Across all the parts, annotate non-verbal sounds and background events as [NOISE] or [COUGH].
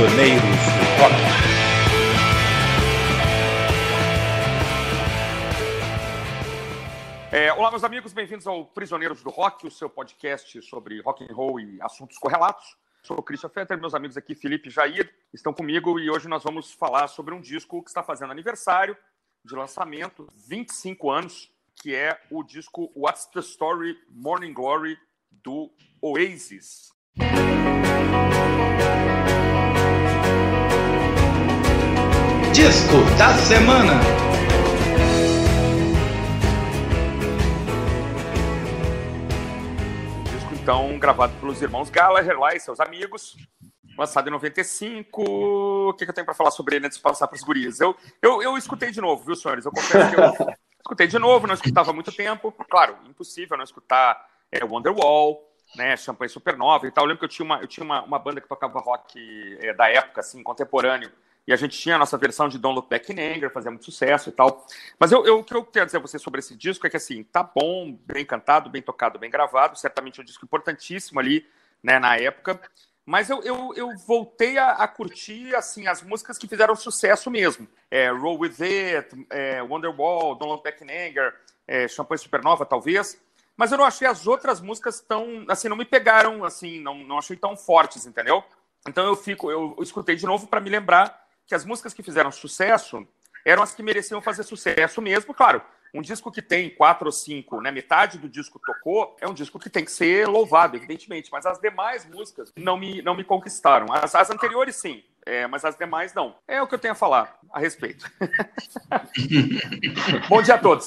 Prisioneiros do Rock. É, olá, meus amigos, bem-vindos ao Prisioneiros do Rock, o seu podcast sobre rock and roll e assuntos correlatos. Sou o Christian Fetter, meus amigos aqui, Felipe e Jair, estão comigo e hoje nós vamos falar sobre um disco que está fazendo aniversário de lançamento, 25 anos, que é o disco What's the Story Morning Glory do Oasis. Disco da semana. disco então gravado pelos irmãos Gallagher lá e seus amigos, lançado em 95. O que, que eu tenho para falar sobre ele antes de passar para os guris? Eu, eu, eu escutei de novo, viu, senhores? Eu confesso que eu [LAUGHS] escutei de novo, não escutava há muito tempo. Claro, impossível não escutar é, Wonderwall, né, Champanhe Supernova e tal. Eu lembro que eu tinha uma, eu tinha uma, uma banda que tocava rock é, da época, assim, contemporâneo, e a gente tinha a nossa versão de Don't Look Back in Anger, fazia muito sucesso e tal. Mas eu, eu, o que eu quero dizer a você sobre esse disco é que, assim, tá bom, bem cantado, bem tocado, bem gravado, certamente é um disco importantíssimo ali, né, na época. Mas eu, eu, eu voltei a, a, curtir, assim, as músicas que fizeram sucesso mesmo. É, Roll With It, é, Wonderwall, Don't Look Back in Anger, é, Champanhe Supernova, talvez mas eu não achei as outras músicas tão, assim, não me pegaram, assim, não, não achei tão fortes, entendeu? Então eu fico, eu escutei de novo para me lembrar que as músicas que fizeram sucesso eram as que mereciam fazer sucesso mesmo, claro. Um disco que tem quatro ou cinco, né, metade do disco tocou, é um disco que tem que ser louvado, evidentemente. Mas as demais músicas não me, não me conquistaram. As, as anteriores, sim, é, mas as demais não. É o que eu tenho a falar a respeito. [LAUGHS] Bom dia a todos.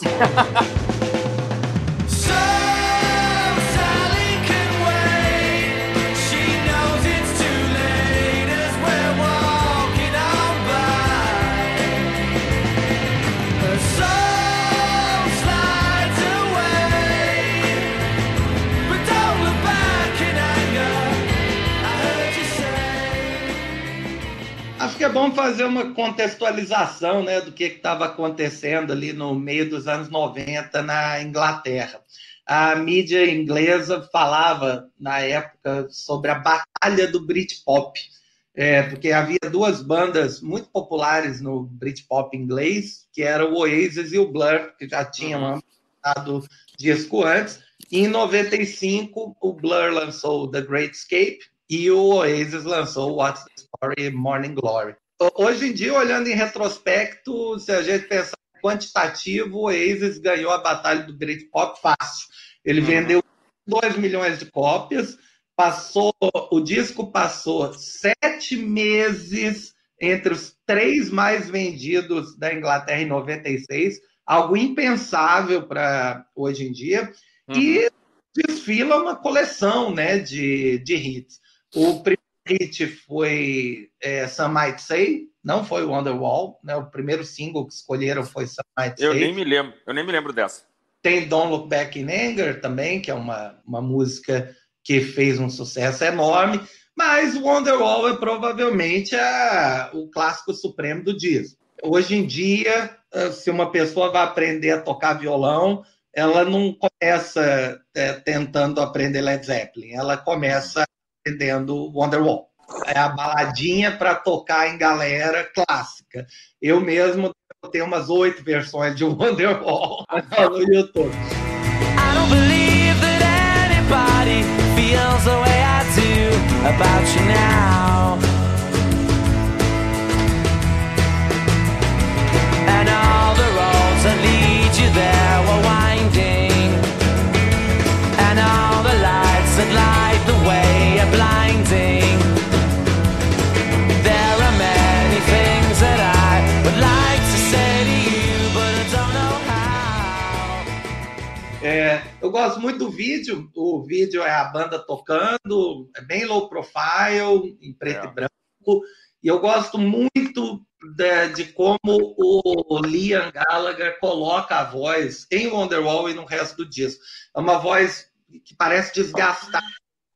Bom fazer uma contextualização né, do que estava acontecendo ali no meio dos anos 90 na Inglaterra. A mídia inglesa falava, na época, sobre a batalha do Britpop, é, porque havia duas bandas muito populares no Britpop inglês, que eram o Oasis e o Blur, que já tinham lançado disco antes. E em 95, o Blur lançou The Great Escape, e o Oasis lançou What's the Story Morning Glory. Hoje em dia, olhando em retrospecto, se a gente pensar quantitativo, o Oasis ganhou a batalha do Britpop fácil. Ele uhum. vendeu 2 milhões de cópias, passou, o disco passou sete meses entre os três mais vendidos da Inglaterra em 96, algo impensável para hoje em dia, uhum. e desfila uma coleção né, de, de hits. O primeiro hit foi é, Some Might Say, não foi Wonderwall, né? O primeiro single que escolheram foi Some Might Say. Eu nem me lembro, eu nem me lembro dessa. Tem Don't Look Back in Anger também, que é uma, uma música que fez um sucesso enorme, mas Wonderwall é provavelmente a, o clássico supremo do disco. Hoje em dia, eh, se uma pessoa vai aprender a tocar violão, ela não começa é, tentando aprender Led Zeppelin, ela começa aprendendo Wonderwall. É a baladinha para tocar em galera clássica. Eu mesmo tenho umas oito versões de Wonderwall [LAUGHS] no YouTube. I don't believe that anybody feels the way I do about you now. And all the roads that lead you there É, eu gosto muito do vídeo. O vídeo é a banda tocando, é bem low profile, em preto é. e branco. E eu gosto muito de, de, como o Liam Gallagher coloca a voz em Wonderwall e no resto do disco. É uma voz que parece desgastada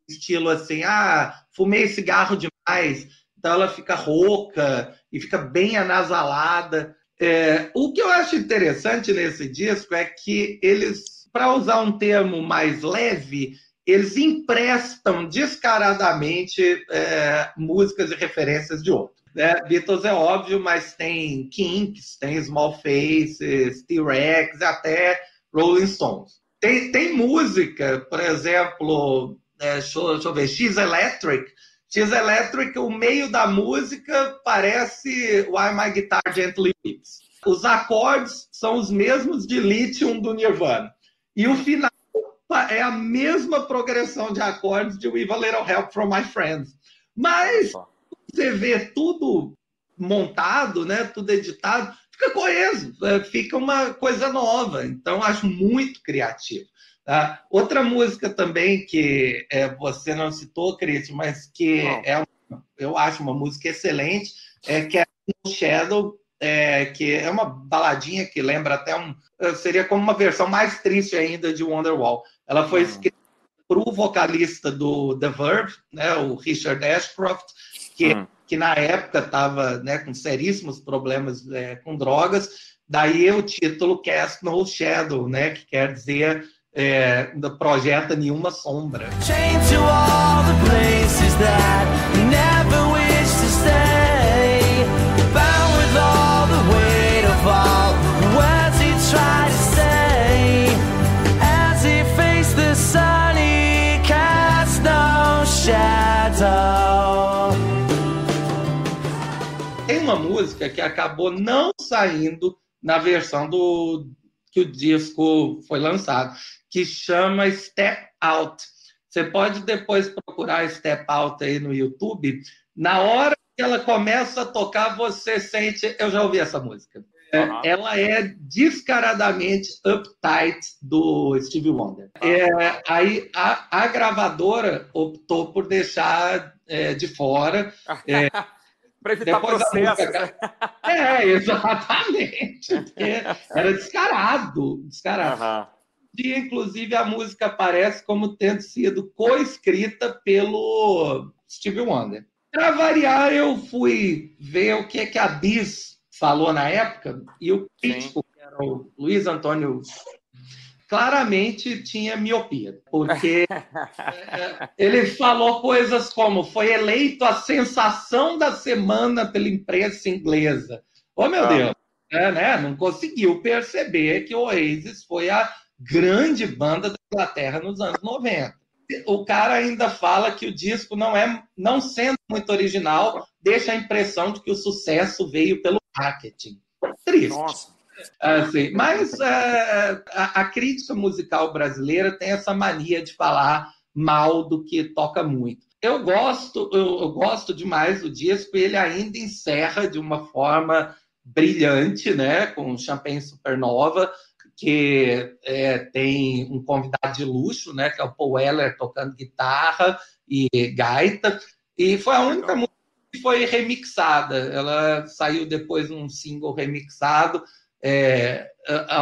estilo assim, ah, fumei cigarro demais, então ela fica rouca e fica bem anasalada. É, o que eu acho interessante nesse disco é que eles, para usar um termo mais leve, eles emprestam descaradamente é, músicas e referências de outros. Né? Beatles é óbvio, mas tem Kinks, tem Small Faces, T-Rex, até Rolling Stones. Tem, tem música, por exemplo, é, deixa, deixa eu ver, X Electric. X Electric, o meio da música parece Why My Guitar Gently Weeps. Os acordes são os mesmos de Lithium do Nirvana. E o final é a mesma progressão de acordes de With a Little Help from My Friends. Mas você vê tudo montado, né, tudo editado, fica coeso, é, fica uma coisa nova. Então, acho muito criativo. Tá? Outra música também que é, você não citou, Cris, mas que é, eu acho uma música excelente, é que é Shadow, é, que é uma baladinha que lembra até um. Seria como uma versão mais triste ainda de Wonderwall. Ela foi escrita para o vocalista do The Verve, né, o Richard Ashcroft, que, hum. que na época estava né, com seríssimos problemas é, com drogas. Daí o título Cast No Shadow, né, que quer dizer é, projeta nenhuma sombra. Change to all the places that música que acabou não saindo na versão do que o disco foi lançado, que chama Step Out. Você pode depois procurar Step Out aí no YouTube. Na hora que ela começa a tocar, você sente. Eu já ouvi essa música. Uhum. Ela é descaradamente uptight do Stevie Wonder. Uhum. É, aí a, a, gravadora optou por deixar é, de fora. É, [LAUGHS] Para evitar processo. Música... É, [LAUGHS] exatamente. Era descarado, descarado. Uhum dia, inclusive, a música aparece como tendo sido coescrita pelo Steve Wonder. Para variar, eu fui ver o que, é que a Bis falou na época, e o crítico, que era o Luiz Antônio, claramente tinha miopia, porque [LAUGHS] é, ele falou coisas como foi eleito a sensação da semana pela imprensa inglesa. Oh, meu ah. Deus! É, né? Não conseguiu perceber que o Oasis foi a grande banda da Inglaterra nos anos 90. O cara ainda fala que o disco não é, não sendo muito original, deixa a impressão de que o sucesso veio pelo marketing. Triste. Nossa. Assim, mas é, a, a, crítica musical brasileira tem essa mania de falar mal do que toca muito. Eu gosto, eu, eu gosto demais do disco ele ainda encerra de uma forma brilhante, né, com Champagne Supernova, que é, tem um convidado de luxo, né, que é o Paul Weller tocando guitarra e gaita, e foi a única música que foi remixada. Ela saiu depois num single remixado, é,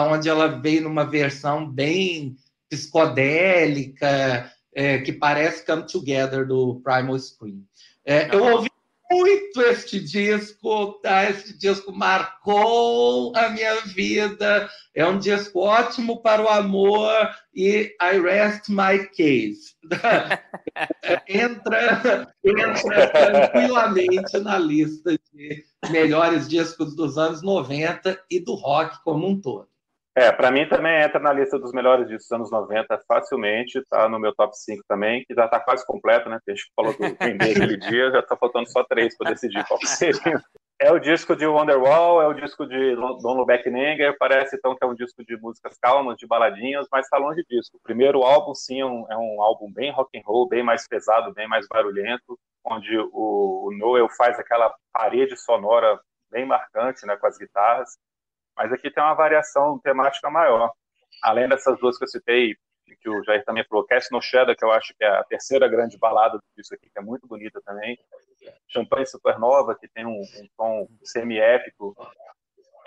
onde ela veio numa versão bem psicodélica, é, que parece Come Together do Primal Scream. É, eu ouvi muito este disco, tá? Este disco marcou a minha vida. É um disco ótimo para o amor e I rest my case. [LAUGHS] entra, entra tranquilamente na lista de melhores discos dos anos 90 e do rock como um todo. É, para mim também entra na lista dos melhores discos dos anos 90 facilmente, tá no meu top 5 também, que já tá quase completo, né? A gente falou do [LAUGHS] Green Day aquele dia, já tá faltando só três para decidir qual seria. É o disco de Wonderwall, é o disco de Don Lubeck Nenger, parece então que é um disco de músicas calmas, de baladinhas, mas tá longe disso. O primeiro álbum, sim, é um, é um álbum bem rock and roll, bem mais pesado, bem mais barulhento, onde o, o Noel faz aquela parede sonora bem marcante, né, com as guitarras. Mas aqui tem uma variação temática maior. Além dessas duas que eu citei, que o Jair também falou, Cast No Shadow, que eu acho que é a terceira grande balada disso aqui, que é muito bonita também. Champagne Supernova, que tem um, um tom semi-épico.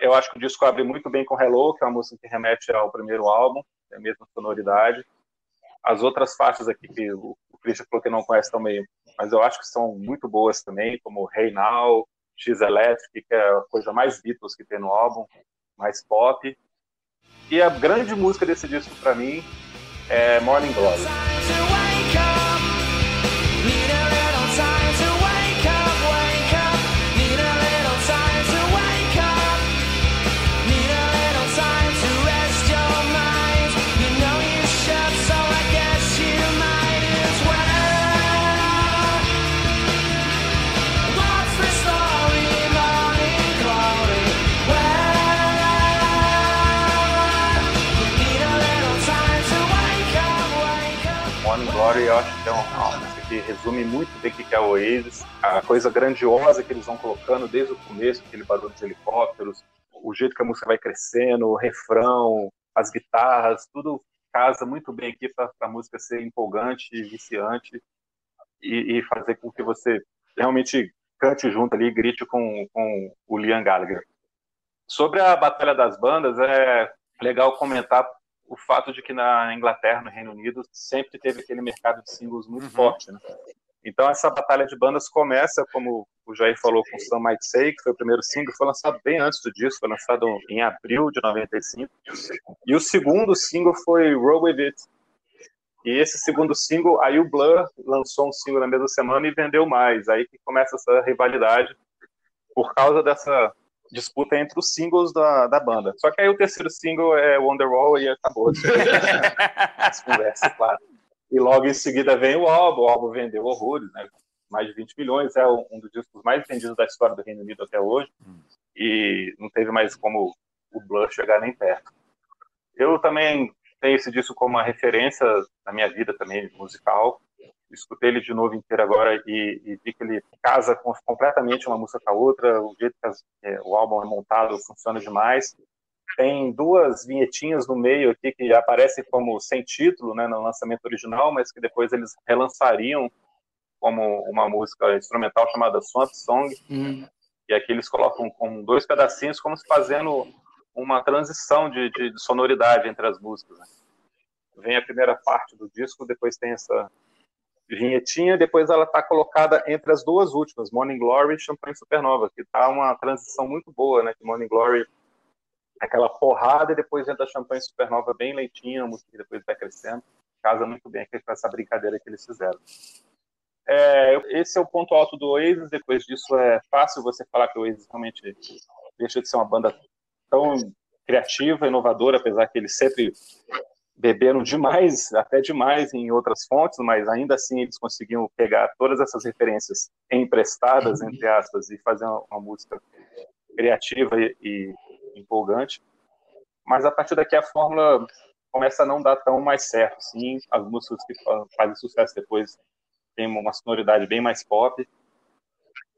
Eu acho que o disco abre muito bem com Hello, que é uma música que remete ao primeiro álbum, é a mesma sonoridade. As outras faixas aqui que o, o Christian falou que não conhece também, mas eu acho que são muito boas também, como Hey Now, X Electric, que é a coisa mais Beatles que tem no álbum mais pop. E a grande música desse disco para mim é Morning Glory. Eu acho que é uma música que resume muito bem o que é o Oasis, a coisa grandiosa que eles vão colocando desde o começo, aquele barulho dos helicópteros, o jeito que a música vai crescendo, o refrão, as guitarras, tudo casa muito bem aqui para a música ser empolgante, viciante e, e, fazer com que você realmente cante junto ali, grite com, com o Liam Gallagher. Sobre a Batalha das Bandas, é legal comentar o fato de que na Inglaterra, no Reino Unido, sempre teve aquele mercado de singles muito uhum. forte. Né? Então, essa batalha de bandas começa, como o Jair falou, com Some Might Say, que foi o primeiro single, foi lançado bem antes do disco, foi lançado em abril de 95. E o segundo single foi Roll With It. E esse segundo single, aí o Blur lançou um single na mesma semana e vendeu mais. Aí que começa essa rivalidade por causa dessa disputa entre os singles da, da banda. Só que aí o terceiro single é Wonderwall e acabou. [LAUGHS] As conversas, claro. E logo em seguida vem o álbum, o álbum vendeu horrores, né? Mais de 20 milhões, é um dos discos mais vendidos da história do Reino Unido até hoje. E não teve mais como o Blur chegar nem perto. Eu também tenho esse disco como uma referência na minha vida também musical. Escutei ele de novo inteiro agora e, e vi que ele casa com, completamente uma música com a outra. O jeito que as, é, o álbum é montado funciona demais. Tem duas vinhetinhas no meio aqui que aparecem como sem título né, no lançamento original, mas que depois eles relançariam como uma música instrumental chamada Swamp Song. Hum. E aqui eles colocam com dois pedacinhos, como se fazendo uma transição de, de, de sonoridade entre as músicas. Né? Vem a primeira parte do disco, depois tem essa vinhetinha, depois ela está colocada entre as duas últimas, Morning Glory e Champagne Supernova, que tá uma transição muito boa, né? Que Morning Glory aquela porrada e depois entra a champanhe supernova bem leitinha, a música depois vai crescendo. Casa muito bem com essa brincadeira que eles fizeram. É, esse é o ponto alto do Oasis. Depois disso, é fácil você falar que o Oasis realmente deixa de ser uma banda tão criativa, inovadora, apesar que eles sempre beberam demais, [LAUGHS] até demais em outras fontes, mas ainda assim eles conseguiam pegar todas essas referências emprestadas, entre aspas, e fazer uma, música criativa e, e empolgante. Mas a partir daqui a fórmula começa a não dar tão mais certo. Sim, as músicas que fazem sucesso depois têm uma sonoridade bem mais pop.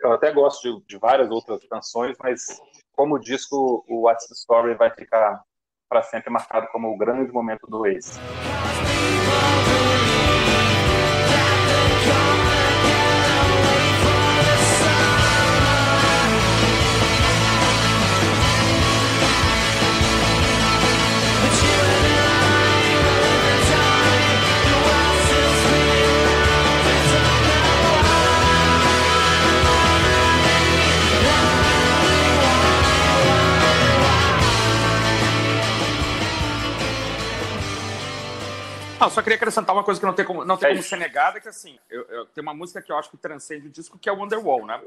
Eu até gosto de, de várias outras canções, mas como disco, o What's the Story vai ficar para sempre marcado como o grande momento do Ace. Não, só queria acrescentar uma coisa que não tem como, não tem como ser negada, que assim, eu, eu, tem uma música que eu acho que transcende o disco, que é o Wonderwall, né?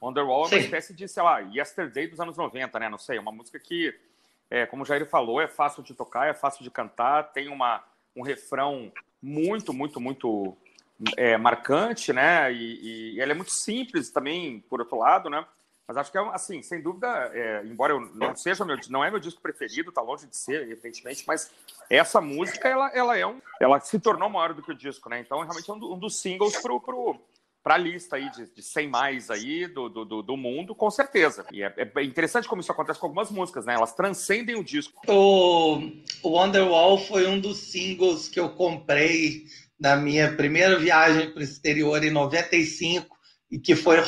Wonderwall é uma espécie de, sei lá, Yesterday dos anos 90, né? Não sei, é uma música que, é, como o Jair falou, é fácil de tocar, é fácil de cantar, tem uma, um refrão muito, muito, muito é, marcante, né? E, e, ela é muito simples também, por outro lado, né? Mas acho que é assim, sem dúvida, é, embora eu não seja meu, não é meu disco preferido, tá longe de ser, evidentemente, mas essa música ela, ela é um, ela se tornou maior do que o disco, né? Então realmente é um, um dos singles pro, pro para a lista aí de, de 100 mais aí do, do, do mundo, com certeza. E é, é, interessante como isso acontece com algumas músicas, né? Elas transcendem o disco. O, Wonderwall foi um dos singles que eu comprei na minha primeira viagem para o exterior em 95 e que foi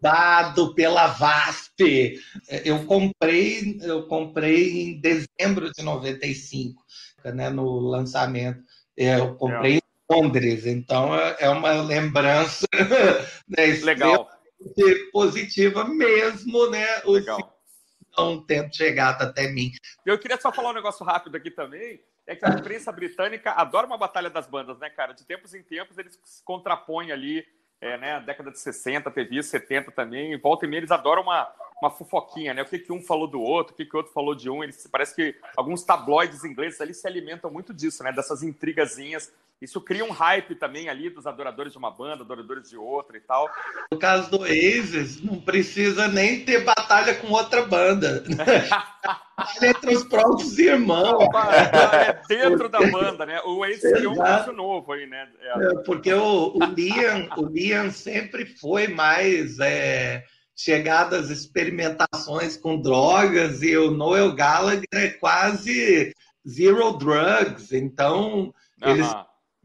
dado pela VASP. Eu comprei, eu comprei em dezembro de 95, né, no lançamento. É, eu comprei é. em Londres, então é, é uma lembrança [LAUGHS] né, Legal. positiva mesmo, né? Legal. Não tendo chegado até mim. Eu queria só falar um negócio rápido aqui também. É que a imprensa britânica adora uma batalha das bandas, né, cara? De tempos em tempos eles se contrapõem ali é, né, década de 60 teve isso, 70 também, volta e meia eles adoram uma, uma fofoquinha, né? O que, que um falou do outro, o que, que o outro falou de um. Eles, parece que alguns tabloides ingleses ali se alimentam muito disso, né? Dessas intrigazinhas Isso cria um hype também ali dos adoradores de uma banda, adoradores de outra e tal. No caso do Oasis, não precisa nem ter batalha com outra banda. [LAUGHS] entre os próprios irmãos. É dentro da banda, né? O Oasis criou um caso novo aí, né? É. É, porque o, o, Liam, o Liam sempre foi mais é, chegado às experimentações com drogas e o Noel Gallagher é quase zero drugs. Então, eles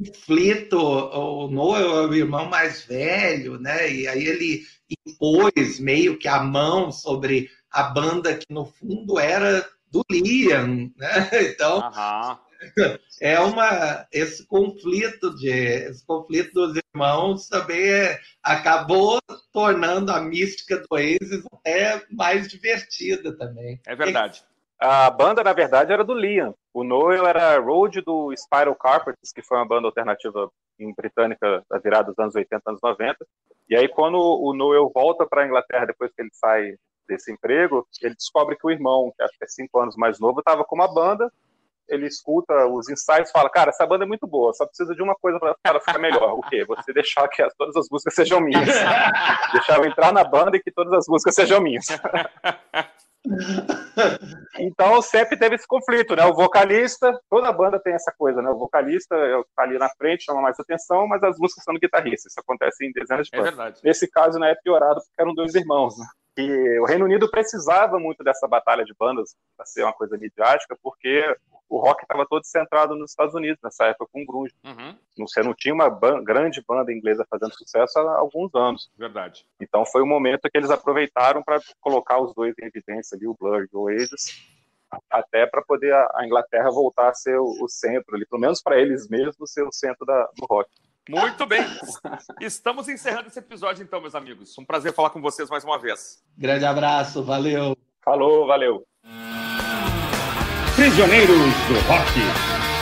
conflito, o Noel é o irmão mais velho, né? E aí ele impôs meio que a mão sobre a banda que no fundo era do Liam, né? [LAUGHS] Então é uma esse conflito de esse conflito dos irmãos também é, acabou tornando a mística do Oasis até mais divertida também. É verdade. A banda, na verdade, era do Liam. O Noel era Road do Spiral Carpets, que foi uma banda alternativa em britânica da virada dos anos 80, anos 90. E aí, quando o Noel volta para a Inglaterra, depois que ele sai desse emprego, ele descobre que o irmão, que acho que é cinco anos mais novo, estava com uma banda. Ele escuta os ensaios fala: Cara, essa banda é muito boa, só precisa de uma coisa para ela ficar melhor. O quê? Você deixar que todas as músicas sejam minhas. [LAUGHS] deixar eu entrar na banda e que todas as músicas sejam minhas. [LAUGHS] [LAUGHS] então sempre teve esse conflito, né? O vocalista, toda banda tem essa coisa, né? O vocalista tá ali na frente, chama mais atenção, mas as músicas são do guitarrista. Isso acontece em dezenas de é bandas. É verdade. Nesse caso, né, é piorado porque eram dois irmãos, né? E o Reino Unido precisava muito dessa batalha de bandas para ser uma coisa midiática, porque o rock estava todo centrado nos Estados Unidos nessa época com o grunge. Uhum. Você não tinha uma ban grande banda inglesa fazendo sucesso há alguns anos. Verdade. Então foi o um momento que eles aproveitaram para colocar os dois em evidência ali, o Blur e o Oasis, até para poder a, Inglaterra voltar a ser o, o centro ali, pelo menos para eles mesmos ser o centro da, do rock. Muito bem. Estamos encerrando esse episódio então, meus amigos. Um prazer falar com vocês mais uma vez. Grande abraço, valeu. Falou, valeu. Prisioneiros do Rock.